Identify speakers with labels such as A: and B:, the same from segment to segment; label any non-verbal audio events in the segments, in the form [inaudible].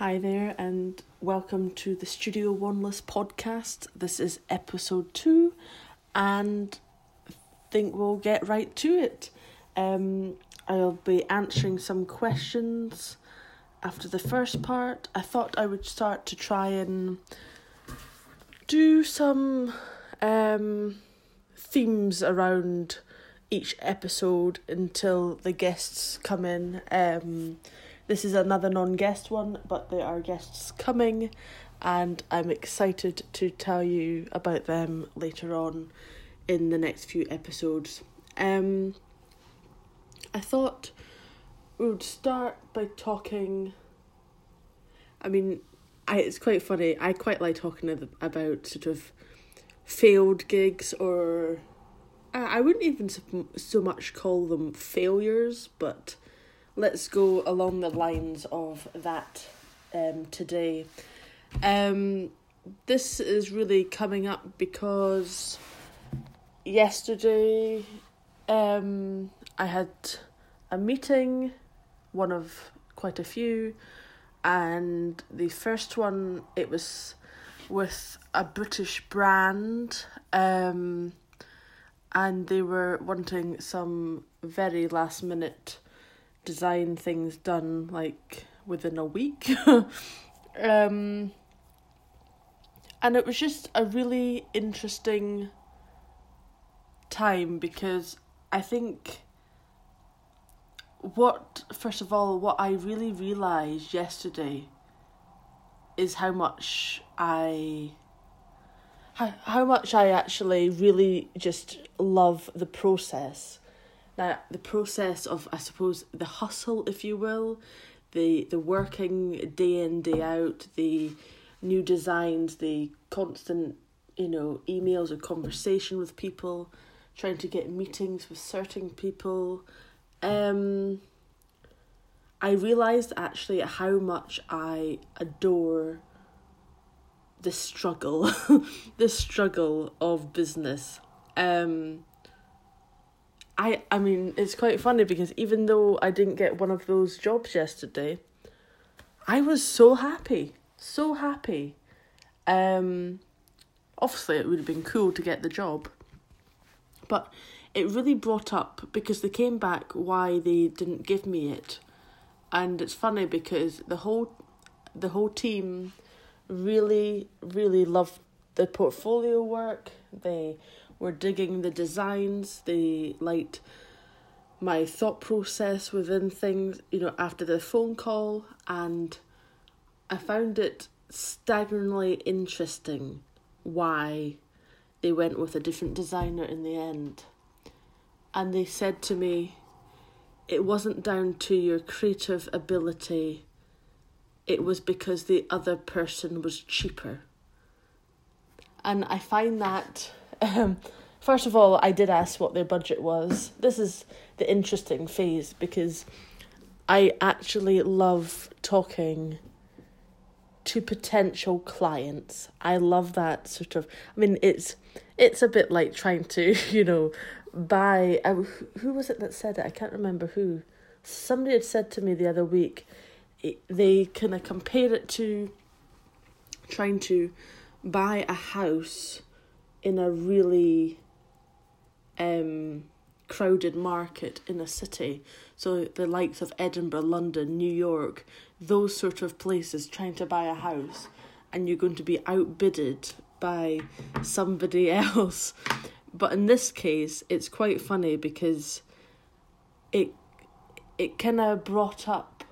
A: Hi there, and welcome to the Studio Oneless podcast. This is episode two, and I think we'll get right to it. Um, I'll be answering some questions after the first part. I thought I would start to try and do some um, themes around each episode until the guests come in. Um, this is another non guest one, but there are guests coming, and I'm excited to tell you about them later on in the next few episodes. Um, I thought we would start by talking. I mean, I, it's quite funny. I quite like talking about sort of failed gigs, or I wouldn't even so much call them failures, but let's go along the lines of that um, today. Um, this is really coming up because yesterday um, I had a meeting, one of quite a few, and the first one it was with a British brand, um, and they were wanting some very last minute design things done like within a week. [laughs] um, and it was just a really interesting time because I think what first of all what I really realized yesterday is how much I how, how much I actually really just love the process that the process of I suppose the hustle, if you will, the the working day in day out, the new designs, the constant you know emails or conversation with people, trying to get meetings with certain people. Um, I realized actually how much I adore the struggle, [laughs] the struggle of business. Um, I I mean it's quite funny because even though I didn't get one of those jobs yesterday, I was so happy, so happy. Um, obviously it would have been cool to get the job, but it really brought up because they came back why they didn't give me it, and it's funny because the whole the whole team really really loved the portfolio work. They were digging the designs, the light my thought process within things, you know, after the phone call, and I found it staggeringly interesting why they went with a different designer in the end. And they said to me, it wasn't down to your creative ability, it was because the other person was cheaper. And I find that um, first of all, I did ask what their budget was. This is the interesting phase because I actually love talking to potential clients. I love that sort of. I mean, it's it's a bit like trying to, [laughs] you know, buy. Uh, who was it that said it? I can't remember who. Somebody had said to me the other week. They kind of compare it to trying to buy a house in a really um, crowded market in a city. So the likes of Edinburgh, London, New York, those sort of places trying to buy a house and you're going to be outbidded by somebody [laughs] else. But in this case, it's quite funny because it it kind of brought up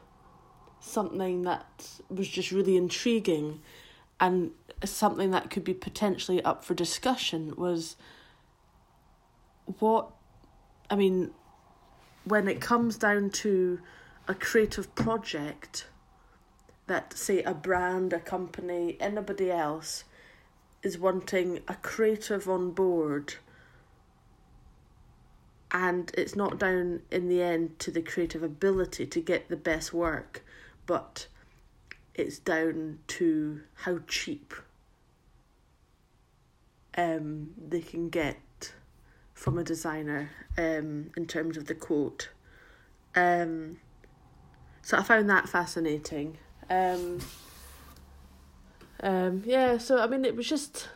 A: something that was just really intriguing and something that could be potentially up for discussion was what I mean when it comes down to a creative project that say a brand, a company, anybody else is wanting a creative on board and it's not down in the end to the creative ability to get the best work, but it's down to how cheap um, they can get from a designer um, in terms of the quote. Um, so I found that fascinating. Um, um, yeah, so I mean, it was just,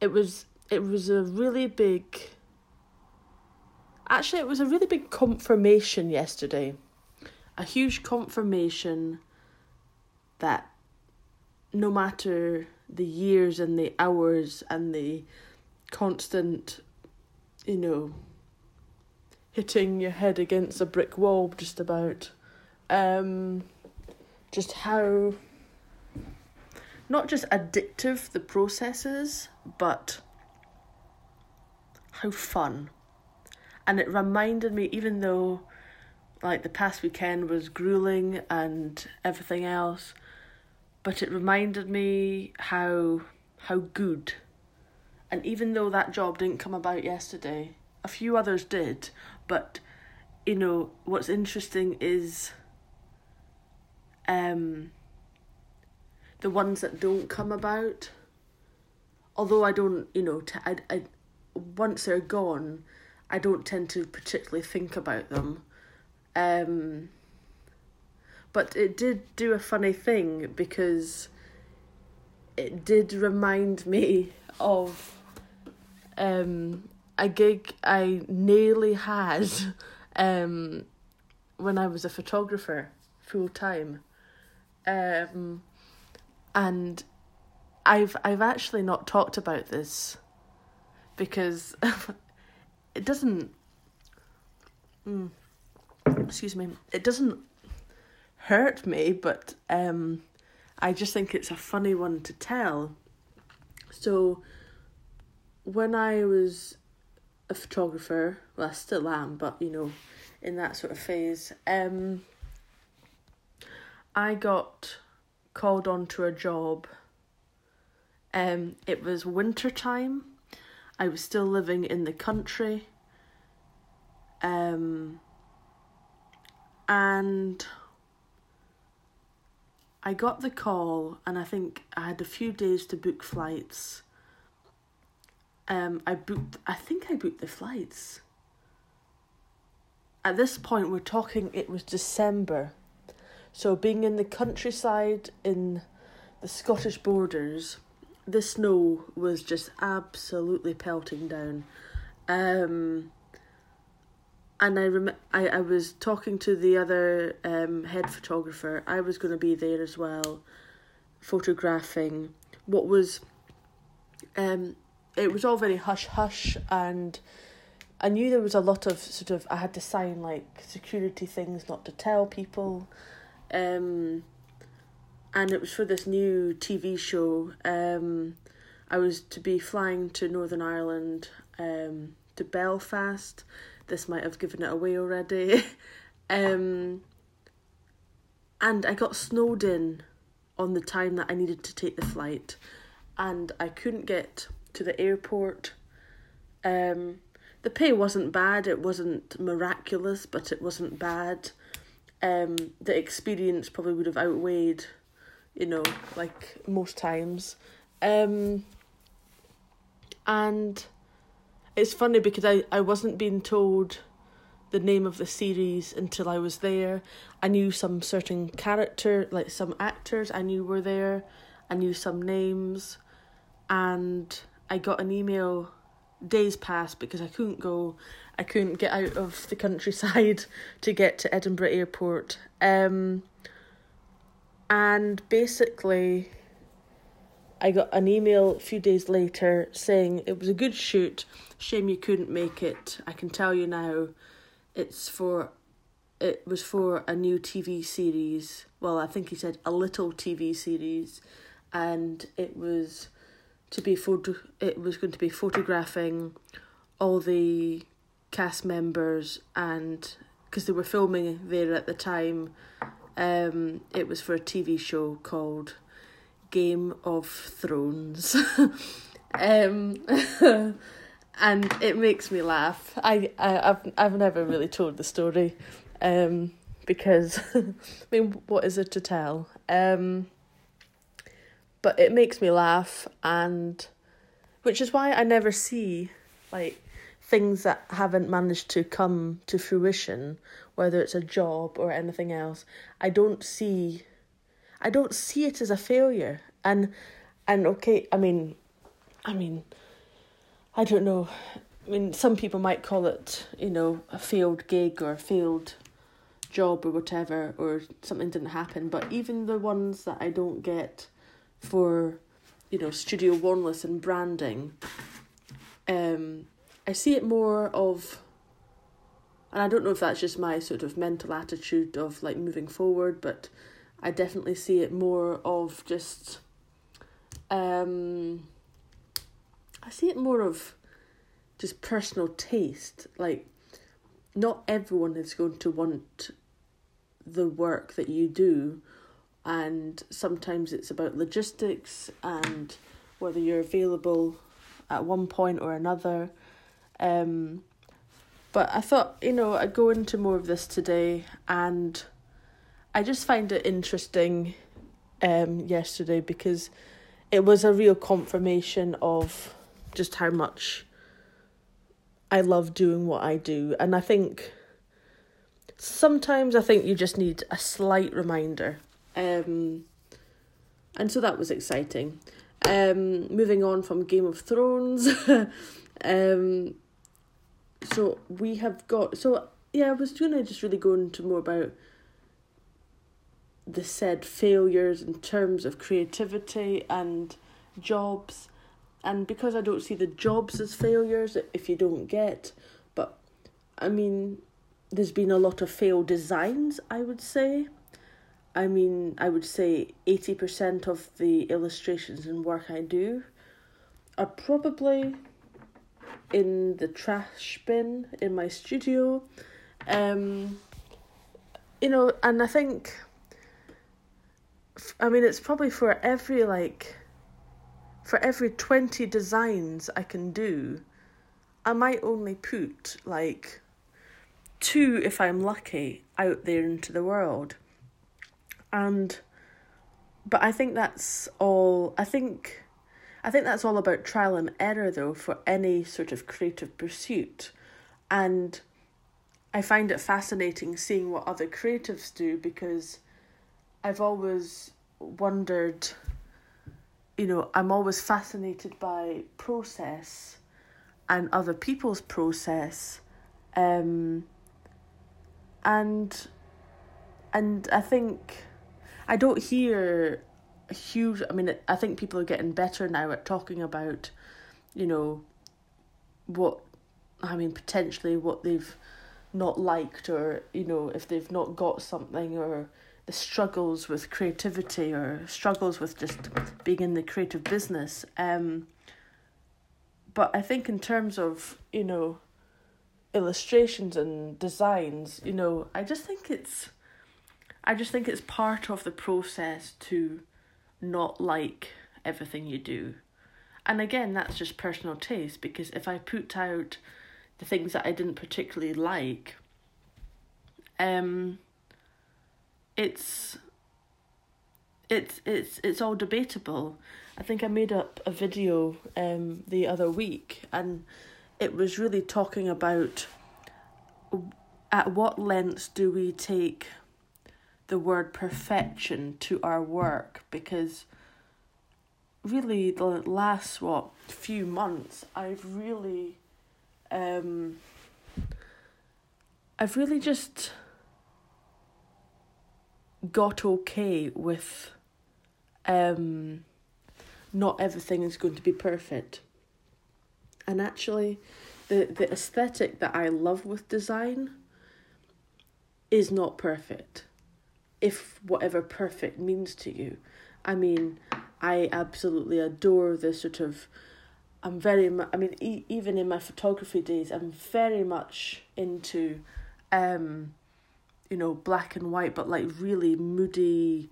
A: it was it was a really big. Actually, it was a really big confirmation yesterday, a huge confirmation that no matter the years and the hours and the constant, you know, hitting your head against a brick wall, just about, um, just how not just addictive the process is, but how fun. And it reminded me, even though like the past weekend was grueling and everything else, but it reminded me how how good. And even though that job didn't come about yesterday, a few others did, but you know, what's interesting is um the ones that don't come about although I don't, you know, t- I, I, once they're gone, I don't tend to particularly think about them. Um, but it did do a funny thing because it did remind me of um, a gig I nearly had um, when I was a photographer full time. Um, and I've I've actually not talked about this because [laughs] it doesn't. Mm, excuse me. It doesn't hurt me, but um, I just think it's a funny one to tell. So, when I was a photographer, well, I still am, but you know, in that sort of phase, um, I got called on to a job. Um, it was winter time I was still living in the country. Um, and I got the call, and I think I had a few days to book flights. Um, I booked, I think I booked the flights. At this point, we're talking, it was December. So, being in the countryside in the Scottish borders, the snow was just absolutely pelting down. Um, and I, rem- I I was talking to the other um, head photographer. I was going to be there as well, photographing. What was, um, it was all very hush hush, and I knew there was a lot of sort of I had to sign like security things not to tell people, um, and it was for this new TV show. Um, I was to be flying to Northern Ireland, um, to Belfast. This might have given it away already. [laughs] um, and I got snowed in on the time that I needed to take the flight, and I couldn't get to the airport. Um, the pay wasn't bad. It wasn't miraculous, but it wasn't bad. Um, the experience probably would have outweighed you know, like most times. Um, and it's funny because I, I wasn't being told the name of the series until I was there. I knew some certain character, like some actors I knew were there. I knew some names. And I got an email days passed because I couldn't go. I couldn't get out of the countryside [laughs] to get to Edinburgh Airport. Um, and basically, I got an email a few days later saying it was a good shoot. Shame you couldn't make it. I can tell you now, it's for, it was for a new TV series. Well, I think he said a little TV series, and it was to be photo. It was going to be photographing all the cast members and because they were filming there at the time um, it was for a TV show called Game of Thrones. [laughs] um, [laughs] and it makes me laugh. I, I I've I've never really told the story, um, because [laughs] I mean, what is it to tell? Um, but it makes me laugh, and which is why I never see like things that haven't managed to come to fruition whether it's a job or anything else, I don't see I don't see it as a failure. And and okay, I mean I mean I don't know. I mean some people might call it, you know, a failed gig or a failed job or whatever or something didn't happen, but even the ones that I don't get for you know, Studio Warnless and branding, um, I see it more of, and I don't know if that's just my sort of mental attitude of like moving forward, but I definitely see it more of just, um, I see it more of just personal taste. Like, not everyone is going to want the work that you do and sometimes it's about logistics and whether you're available at one point or another. Um, but I thought, you know, I'd go into more of this today, and I just find it interesting um, yesterday because it was a real confirmation of just how much I love doing what I do. And I think sometimes I think you just need a slight reminder um, and so that was exciting. Um, moving on from Game of Thrones. [laughs] um, so we have got so yeah, I was gonna just really go into more about the said failures in terms of creativity and jobs and because I don't see the jobs as failures if you don't get but I mean there's been a lot of failed designs I would say I mean, I would say 80% of the illustrations and work I do are probably in the trash bin in my studio. Um, you know, and I think, I mean, it's probably for every like, for every 20 designs I can do, I might only put like two, if I'm lucky, out there into the world. And but I think that's all I think I think that's all about trial and error though for any sort of creative pursuit. And I find it fascinating seeing what other creatives do because I've always wondered you know I'm always fascinated by process and other people's process um and and I think I don't hear a huge. I mean, I think people are getting better now at talking about, you know, what, I mean, potentially what they've not liked, or you know, if they've not got something, or the struggles with creativity, or struggles with just being in the creative business. Um. But I think in terms of you know, illustrations and designs, you know, I just think it's I just think it's part of the process to not like everything you do. And again, that's just personal taste because if I put out the things that I didn't particularly like, um, it's it's it's it's all debatable. I think I made up a video um the other week and it was really talking about at what lengths do we take the word perfection to our work because really the last what few months I've really um I've really just got okay with um not everything is going to be perfect. And actually the the aesthetic that I love with design is not perfect if whatever perfect means to you. I mean, I absolutely adore the sort of. I'm very. I mean, e- even in my photography days, I'm very much into, um, you know, black and white, but like really moody,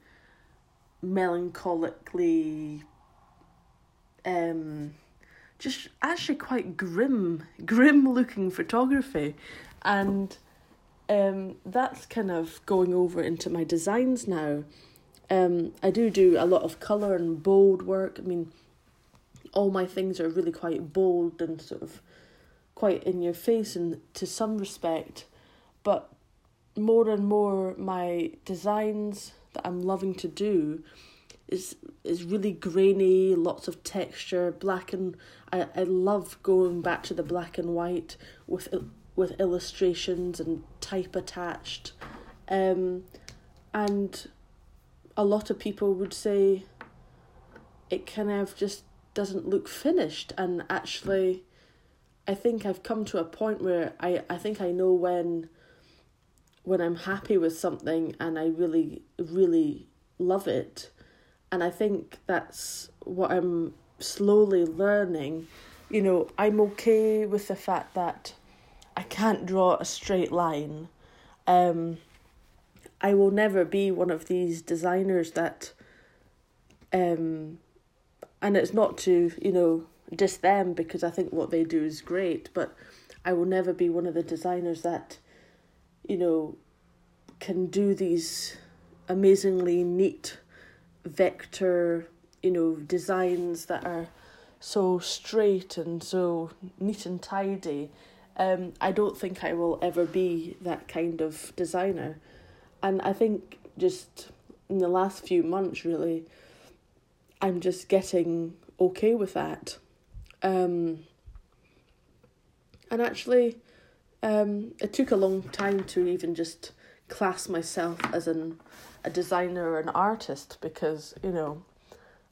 A: melancholically, um, just actually quite grim, [laughs] grim looking photography, and um, that's kind of going over into my designs now. Um, I do do a lot of colour and bold work. I mean, all my things are really quite bold and sort of quite in your face and to some respect, but more and more my designs that I'm loving to do is is really grainy, lots of texture, black and I, I love going back to the black and white with with illustrations and type attached. Um, and a lot of people would say it kind of just doesn't look finished and actually I think I've come to a point where I, I think I know when when I'm happy with something and I really really love it. And I think that's what I'm slowly learning. You know I'm okay with the fact that I can't draw a straight line. Um I will never be one of these designers that um and it's not to, you know, diss them because I think what they do is great, but I will never be one of the designers that, you know, can do these amazingly neat vector, you know, designs that are so straight and so neat and tidy. Um, I don't think I will ever be that kind of designer. And I think just in the last few months, really, I'm just getting okay with that. Um, and actually, um, it took a long time to even just class myself as an a designer or an artist because you know,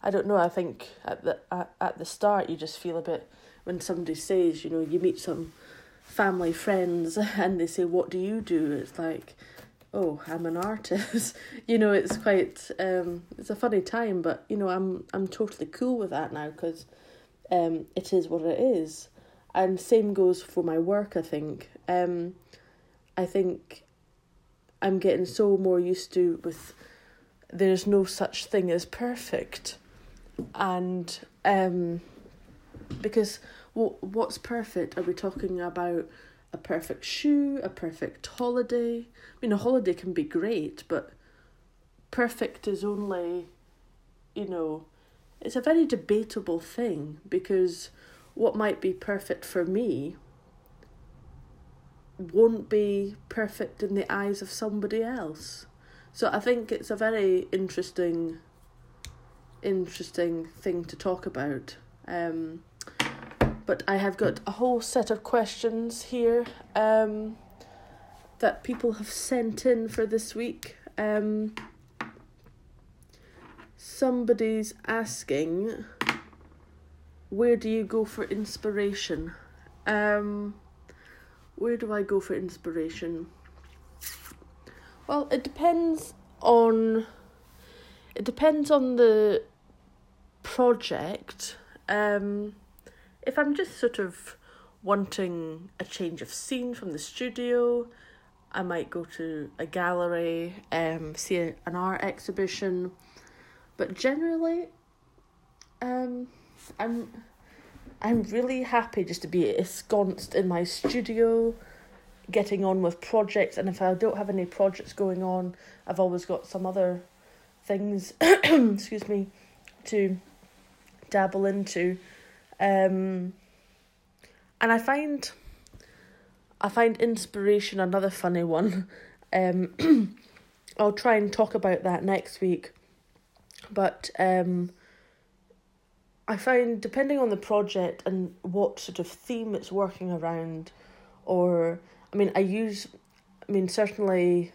A: I don't know. I think at the at, at the start you just feel a bit when somebody says you know you meet some family friends [laughs] and they say what do you do it's like oh i'm an artist [laughs] you know it's quite um it's a funny time but you know i'm i'm totally cool with that now because um it is what it is and same goes for my work i think. Um i think i'm getting so more used to with there's no such thing as perfect. And um because what what's perfect? Are we talking about a perfect shoe, a perfect holiday. I mean, a holiday can be great, but perfect is only, you know, it's a very debatable thing because what might be perfect for me won't be perfect in the eyes of somebody else. So I think it's a very interesting interesting thing to talk about. Um but I have got a whole set of questions here um, that people have sent in for this week. Um, somebody's asking, where do you go for inspiration? Um, where do I go for inspiration? Well, it depends on. It depends on the project. Um, if I'm just sort of wanting a change of scene from the studio, I might go to a gallery, um, see an art exhibition. But generally, um, I'm I'm really happy just to be ensconced in my studio, getting on with projects. And if I don't have any projects going on, I've always got some other things, [coughs] excuse me, to dabble into. Um, and I find I find inspiration another funny one. Um, [coughs] I'll try and talk about that next week. But um, I find depending on the project and what sort of theme it's working around, or I mean, I use, I mean, certainly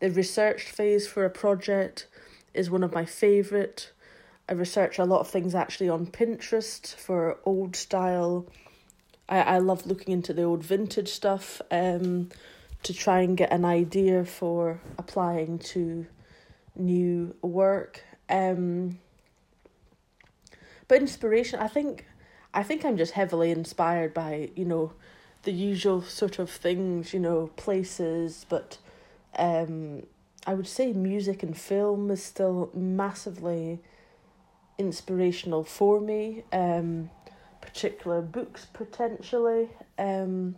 A: the research phase for a project is one of my favourite. I research a lot of things actually on Pinterest for old style. I, I love looking into the old vintage stuff um, to try and get an idea for applying to new work. Um, but inspiration, I think, I think I'm just heavily inspired by you know, the usual sort of things, you know, places, but um, I would say music and film is still massively inspirational for me. Um, particular books potentially. Um,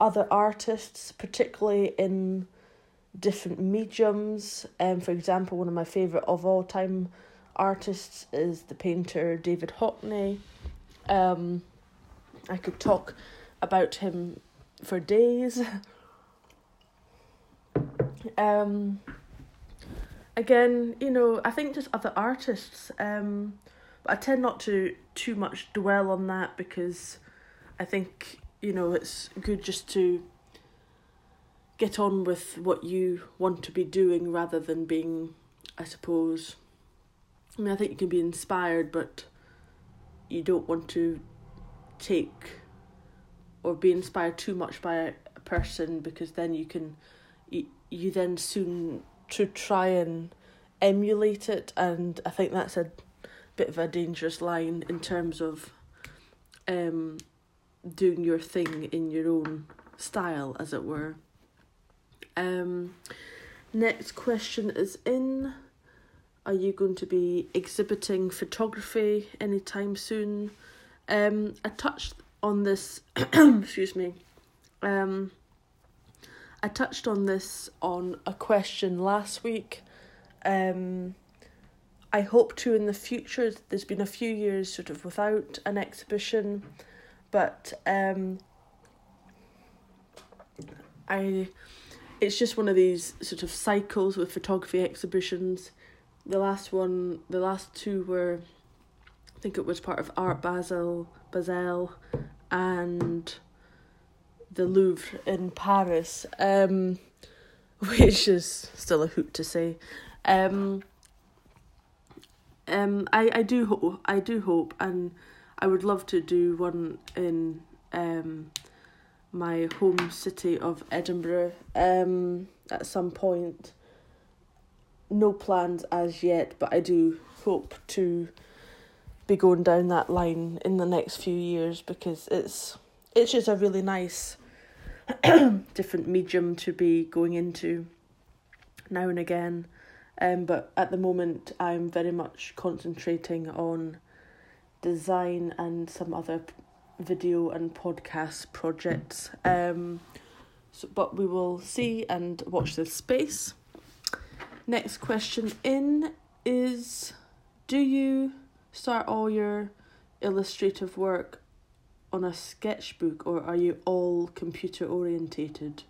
A: other artists, particularly in different mediums. Um, for example, one of my favourite of all time artists is the painter David Hockney. Um, I could talk about him for days. [laughs] um, again, you know, I think just other artists. Um, but I tend not to too much dwell on that because I think you know it's good just to get on with what you want to be doing rather than being, I suppose. I mean, I think you can be inspired, but you don't want to take or be inspired too much by a, person because then you can you, you then soon to try and emulate it and I think that's a bit of a dangerous line in terms of um doing your thing in your own style as it were. Um next question is in are you going to be exhibiting photography anytime soon? Um, I touched on this. [coughs] excuse me. Um, I touched on this on a question last week. Um, I hope to in the future. There's been a few years sort of without an exhibition, but um, I. It's just one of these sort of cycles with photography exhibitions the last one, the last two were, I think it was part of Art Basel, Basel, and the Louvre in Paris, um, [laughs] which is still a hoot to say. Um, um, I, I do hope I do hope and I would love to do one in um my home city of Edinburgh um at some point no plans as yet, but I do hope to be going down that line in the next few years because it's it's just a really nice [clears throat] different medium to be going into now and again. Um, but at the moment, I'm very much concentrating on design and some other video and podcast projects. Um, so, but we will see and watch this space. Next question in is Do you start all your illustrative work on a sketchbook or are you all computer orientated?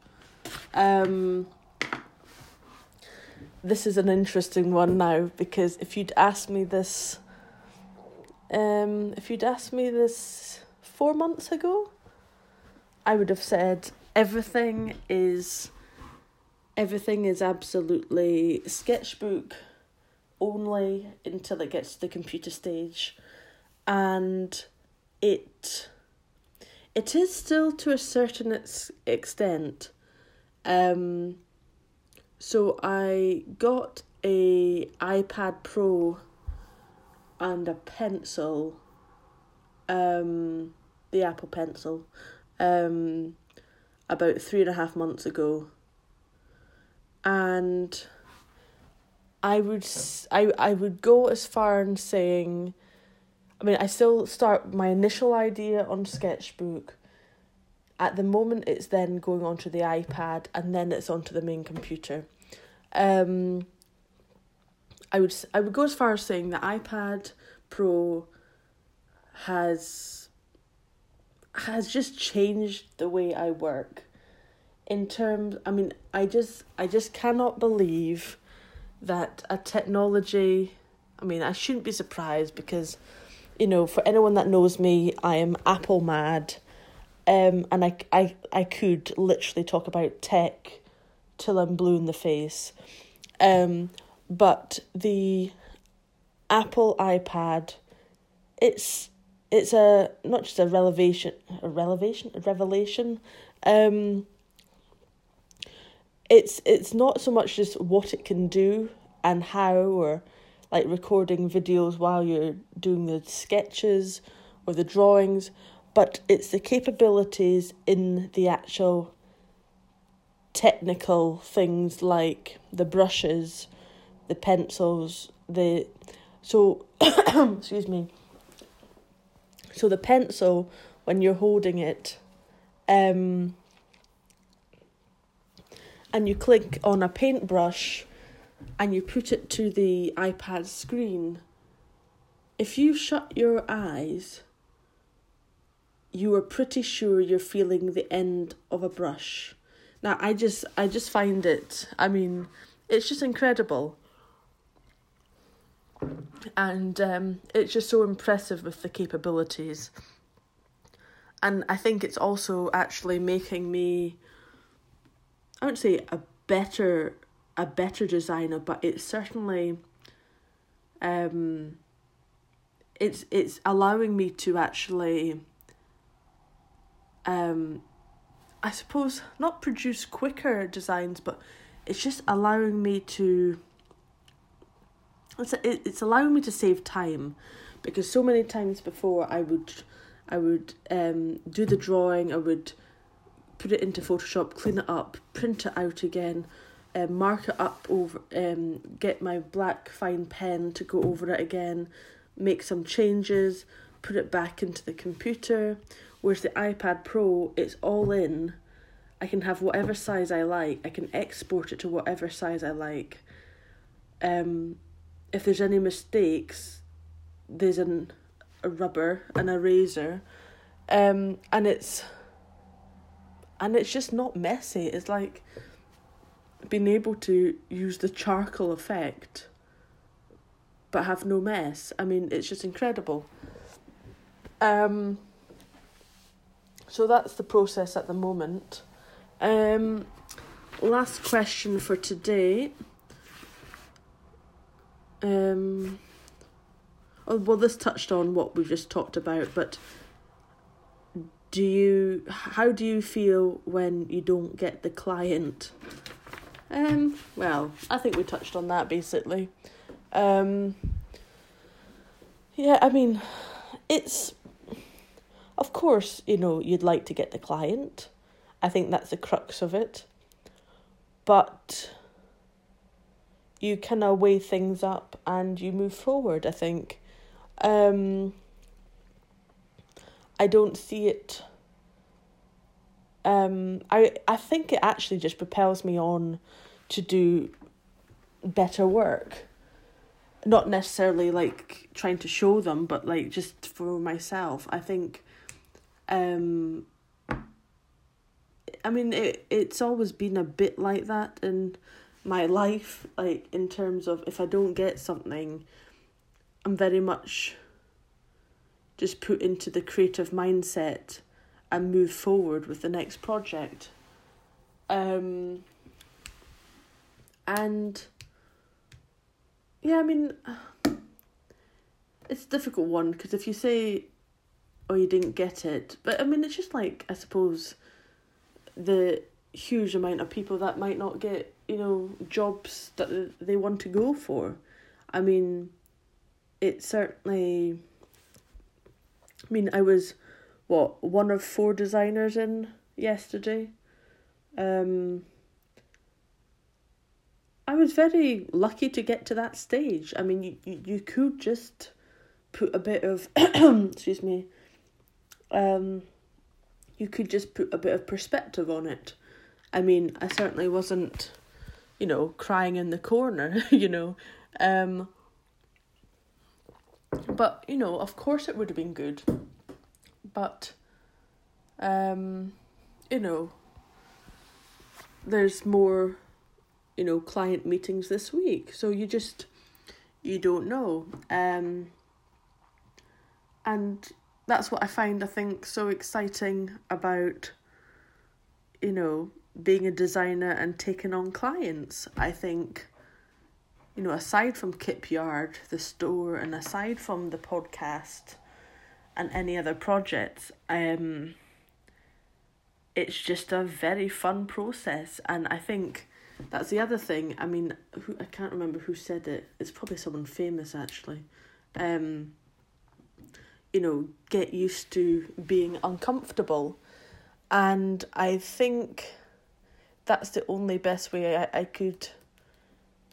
A: Um, this is an interesting one now because if you'd asked me this, um, if you'd asked me this four months ago, I would have said everything is everything is absolutely sketchbook only until it gets to the computer stage. And it it is still to a certain ex- extent. Um so i got a ipad pro and a pencil um the apple pencil um about three and a half months ago and I would I I would go as far in saying, I mean, I still start my initial idea on sketchbook. At the moment, it's then going onto the iPad, and then it's onto the main computer. Um, I would I would go as far as saying the iPad Pro has has just changed the way I work in terms i mean i just i just cannot believe that a technology i mean i shouldn't be surprised because you know for anyone that knows me i am apple mad. Um and i i, I could literally talk about tech till i'm blue in the face. Um but the apple ipad it's it's a not just a revelation a revelation a revelation um it's it's not so much just what it can do and how or like recording videos while you're doing the sketches or the drawings but it's the capabilities in the actual technical things like the brushes the pencils the so [coughs] excuse me. So the pencil when you're holding it um and you click on a paintbrush and you put it to the iPad screen, if you shut your eyes, you are pretty sure you're feeling the end of a brush. Now I just I just find it I mean, it's just incredible. and um, it's just so impressive with the capabilities. And I think it's also actually making me, I wouldn't say a better a better designer, but it's certainly um it's it's allowing me to actually um I suppose not produce quicker designs, but it's just allowing me to it's it's allowing me to save time. Because so many times before I would I would um do the drawing I would put it into Photoshop clean it up print it out again um, mark it up over um get my black fine pen to go over it again make some changes put it back into the computer. Whereas the iPad Pro it's all in. I can have whatever size I like. I can export it to whatever size I like. Um if there's any mistakes, there's an a rubber and a razor, um, and it's and it's just not messy. It's like being able to use the charcoal effect, but have no mess. I mean, it's just incredible. Um. So that's the process at the moment. Um, last question for today. Um, oh, well, this touched on what we've just talked about, but do you how do you feel when you don't get the client? Um, well, I think we touched on that basically. Um, yeah, I mean, it's of course, you know, you'd like to get the client. I think that's the crux of it. But you kind of weigh things up and you move forward, I think. Um, I don't see it. Um, I I think it actually just propels me on to do better work. Not necessarily like trying to show them, but like just for myself. I think um I mean it it's always been a bit like that in my life like in terms of if I don't get something I'm very much just put into the creative mindset and move forward with the next project. Um and yeah I mean it's a difficult one because if you say oh you didn't get it but I mean it's just like I suppose the huge amount of people that might not get you know jobs that they want to go for. I mean it certainly i mean i was what one of four designers in yesterday. Um i was very lucky to get to that stage. I mean you, you, you could just put a bit of [clears throat] excuse me um you could just put a bit of perspective on it. I mean, I certainly wasn't, you know, crying in the corner, [laughs] you know. Um, but, you know, of course it would have been good. But, um, you know, there's more, you know, client meetings this week. So you just, you don't know. Um, and that's what I find, I think, so exciting about, you know, being a designer and taking on clients. I think, you know, aside from Kip Yard, the store, and aside from the podcast and any other projects, um, it's just a very fun process. And I think that's the other thing. I mean, who I can't remember who said it. It's probably someone famous actually. Um, you know, get used to being uncomfortable. And I think that's the only best way I, I could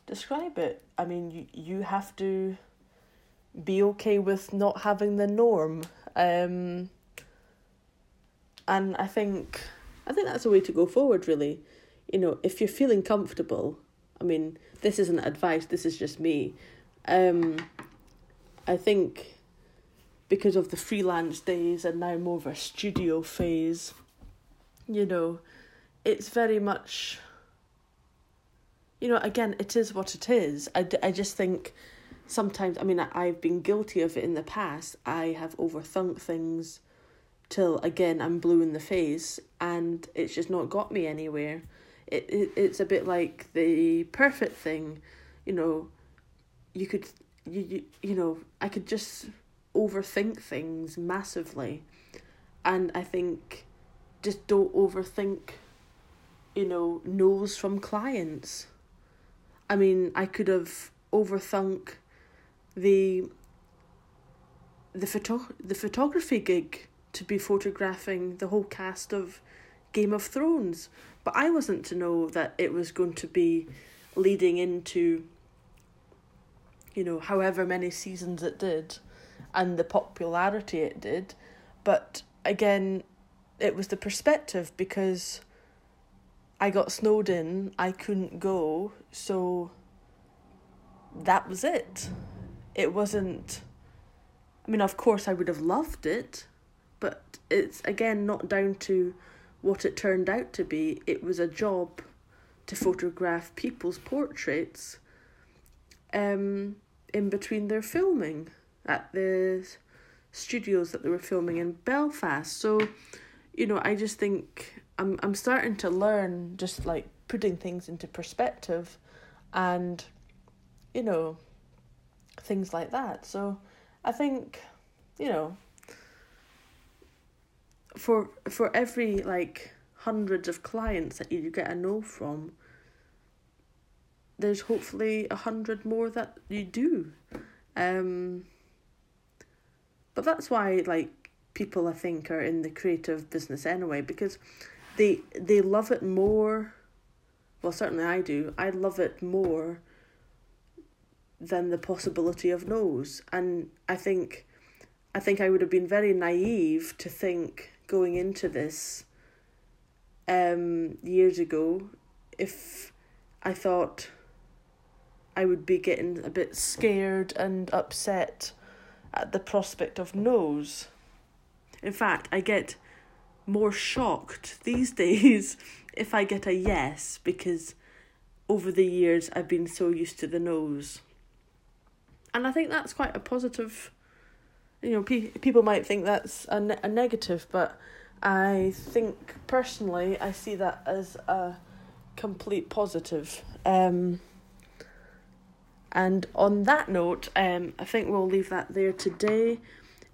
A: describe it. I mean, you, you have to be okay with not having the norm. Um, and I think I think that's a way to go forward really. You know, if you're feeling comfortable, I mean, this isn't advice, this is just me. Um, I think because of the freelance days and now more of a studio phase, you know, it's very much you know again it is what it is I, I just think sometimes I mean I, I've been guilty of it in the past. I have overthunk things till again I'm blue in the face and it's just not got me anywhere. It, it it's a bit like the perfect thing, you know, you could you, you you know, I could just overthink things massively. And I think just don't overthink, you know, no's from clients. I mean, I could have overthunk the the photo the photography gig to be photographing the whole cast of Game of Thrones. But I wasn't to know that it was going to be leading into you know, however many seasons it did and the popularity it did. But again, it was the perspective because I got snowed in, I couldn't go, so that was it. It wasn't. I mean, of course, I would have loved it, but it's again not down to what it turned out to be. It was a job to photograph people's portraits um, in between their filming at the studios that they were filming in Belfast. So, you know, I just think I'm I'm starting to learn just like putting things into perspective and you know things like that. So, I think you know for for every like hundreds of clients that you get a no from there's hopefully a hundred more that you do um but that's why like people i think are in the creative business anyway because they they love it more well certainly i do i love it more than the possibility of no's and i think i think i would have been very naive to think going into this um years ago if i thought i would be getting a bit scared and upset at the prospect of no's. In fact, I get more shocked these [laughs] days if I get a yes because over the years I've been so used to the no's. And I think that's quite a positive. You know, pe- people might think that's a, ne- a negative, but I think personally I see that as a complete positive. Um, and on that note, um, I think we'll leave that there today.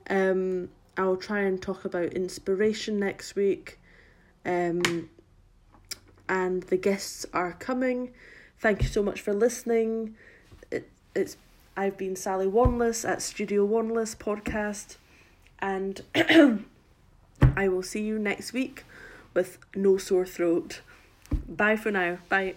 A: Um, I'll try and talk about inspiration next week. Um, and the guests are coming. Thank you so much for listening. It, it's I've been Sally Wanless at Studio Wanless podcast, and [clears throat] I will see you next week with no sore throat. Bye for now. Bye.